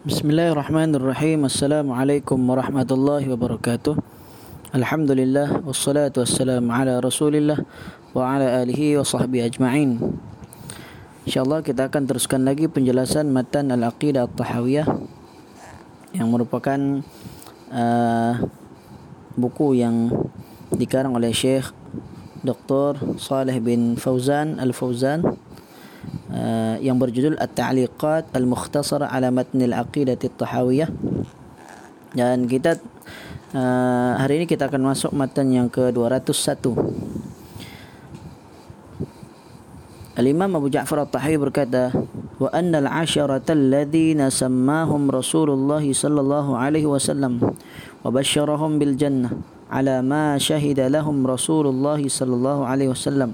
Bismillahirrahmanirrahim. Assalamualaikum warahmatullahi wabarakatuh. Alhamdulillah wassalatu wassalamu ala Rasulillah wa ala alihi wa sahbihi ajma'in. Insyaallah kita akan teruskan lagi penjelasan matan Al-Aqidah At-Tahawiyah yang merupakan uh, buku yang dikarang oleh Syekh Dr. Saleh bin Fauzan Al-Fauzan uh, yang berjudul At-Ta'liqat Al-Mukhtasara ala Matn Al-Aqidah At-Tahawiyah. Dan kita uh, hari ini kita akan masuk matan yang ke-201 Al-Imam Abu Ja'far At-Tahawi berkata anna al-'asharata alladhina sammahum Rasulullah sallallahu alaihi wasallam wa basyarahum bil jannah على ما شهد لهم رسول الله صلى الله عليه وسلم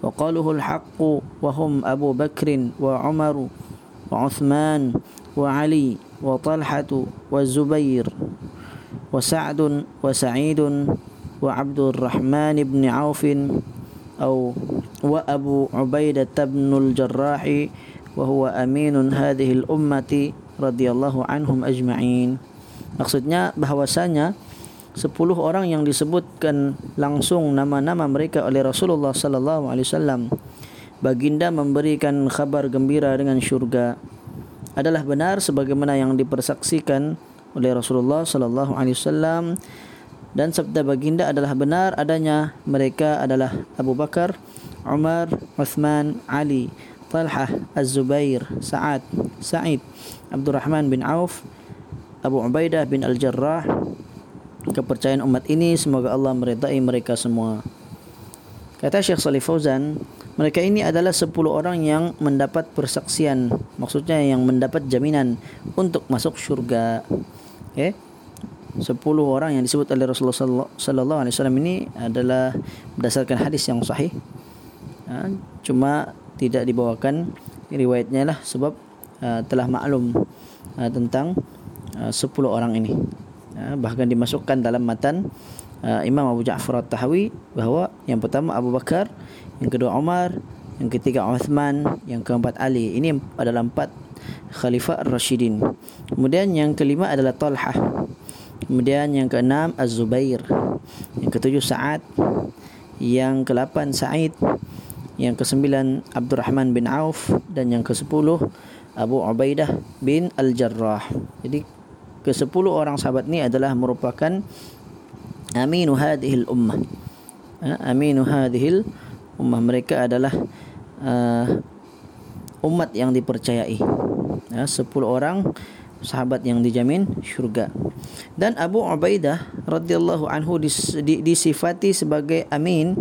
وقاله الحق وهم أبو بكر وعمر وعثمان وعلي وطلحة والزبير وسعد وسعيد وعبد الرحمن بن عوف أو وأبو عبيدة بن الجراح وهو أمين هذه الأمة رضي الله عنهم أجمعين maksudnya bahwasanya sepuluh orang yang disebutkan langsung nama-nama mereka oleh Rasulullah sallallahu alaihi wasallam baginda memberikan kabar gembira dengan syurga adalah benar sebagaimana yang dipersaksikan oleh Rasulullah sallallahu alaihi wasallam dan sabda baginda adalah benar adanya mereka adalah Abu Bakar, Umar, Uthman, Ali, Talhah, Az-Zubair, Sa'ad, Sa'id, Abdul Rahman bin Auf, Abu Ubaidah bin Al-Jarrah, kepercayaan umat ini semoga Allah meridai mereka semua. Kata Syekh Salih Fauzan, mereka ini adalah 10 orang yang mendapat persaksian, maksudnya yang mendapat jaminan untuk masuk syurga. Okay? 10 orang yang disebut oleh Rasulullah sallallahu alaihi wasallam ini adalah berdasarkan hadis yang sahih. Ha, cuma tidak dibawakan riwayatnya lah sebab uh, telah maklum uh, tentang uh, 10 orang ini. Ya, bahkan dimasukkan dalam matan uh, Imam Abu Ja'far At-Tahawi bahawa yang pertama Abu Bakar, yang kedua Umar, yang ketiga Uthman, yang keempat Ali. Ini adalah empat khalifah Ar-Rashidin. Kemudian yang kelima adalah Talhah. Kemudian yang keenam Az-Zubair. Yang ketujuh Sa'ad. Yang kelapan Sa'id. Yang kesembilan Abdurrahman bin Auf dan yang kesepuluh Abu Ubaidah bin Al-Jarrah. Jadi ke sepuluh orang sahabat ni adalah merupakan aminu hadhil ummah. Ha, aminu hadhil ummah mereka adalah uh, umat yang dipercayai. Ya, sepuluh orang sahabat yang dijamin syurga. Dan Abu Ubaidah radhiyallahu anhu dis, di, disifati sebagai amin,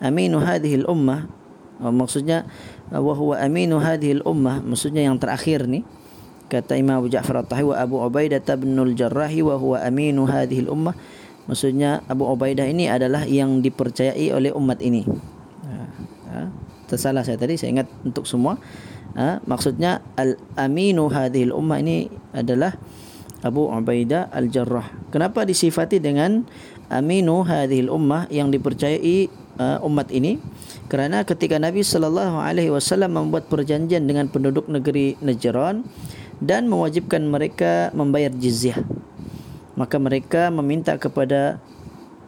aminu hadhil ummah. Uh, maksudnya uh, wa huwa aminu hadhil ummah, maksudnya yang terakhir ni kata Imam Abu Ja'far At-Tahawi wa Abu Ubaidah bin Al-Jarrahi wa huwa aminu hadhihi al-ummah maksudnya Abu Ubaidah ini adalah yang dipercayai oleh umat ini. Ha, tersalah saya tadi saya ingat untuk semua. Ha, maksudnya al-aminu hadhihi al-ummah ini adalah Abu Ubaidah Al-Jarrah. Kenapa disifati dengan aminu hadhihi al-ummah yang dipercayai uh, umat ini kerana ketika Nabi sallallahu alaihi wasallam membuat perjanjian dengan penduduk negeri Najran dan mewajibkan mereka membayar jizyah. Maka mereka meminta kepada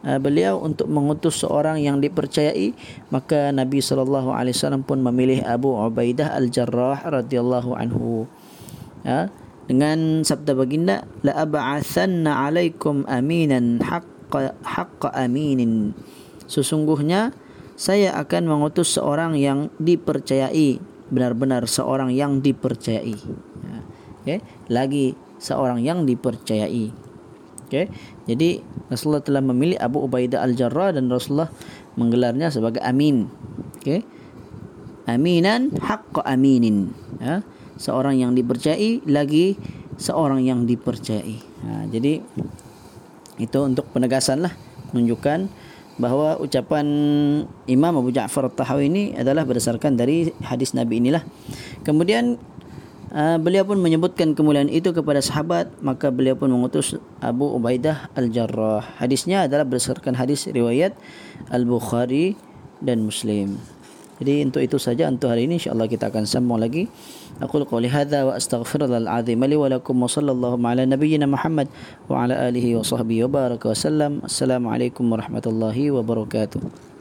uh, beliau untuk mengutus seorang yang dipercayai, maka Nabi sallallahu alaihi wasallam pun memilih Abu Ubaidah Al-Jarrah radhiyallahu anhu. Ya, dengan sabda baginda la ab'athanna 'alaikum aminan haqqa haqqa aminin. Sesungguhnya saya akan mengutus seorang yang dipercayai, benar-benar seorang yang dipercayai okay. lagi seorang yang dipercayai okay. jadi Rasulullah telah memilih Abu Ubaidah Al-Jarrah dan Rasulullah menggelarnya sebagai amin okay. aminan haqqa aminin ya. seorang yang dipercayai lagi seorang yang dipercayai ha, jadi itu untuk penegasan lah menunjukkan bahawa ucapan Imam Abu Ja'far At-Tahawi ini adalah berdasarkan dari hadis Nabi inilah. Kemudian Uh, beliau pun menyebutkan kemuliaan itu kepada sahabat maka beliau pun mengutus Abu Ubaidah Al-Jarrah hadisnya adalah berdasarkan hadis riwayat Al-Bukhari dan Muslim Jadi untuk itu saja untuk hari ini insya-Allah kita akan sambung lagi. Aku qouli hadza wa astaghfirullahal azim li wa lakum wa sallallahu ala nabiyyina Muhammad wa ala alihi wa sahbihi wa baraka wa sallam. Assalamualaikum warahmatullahi wabarakatuh.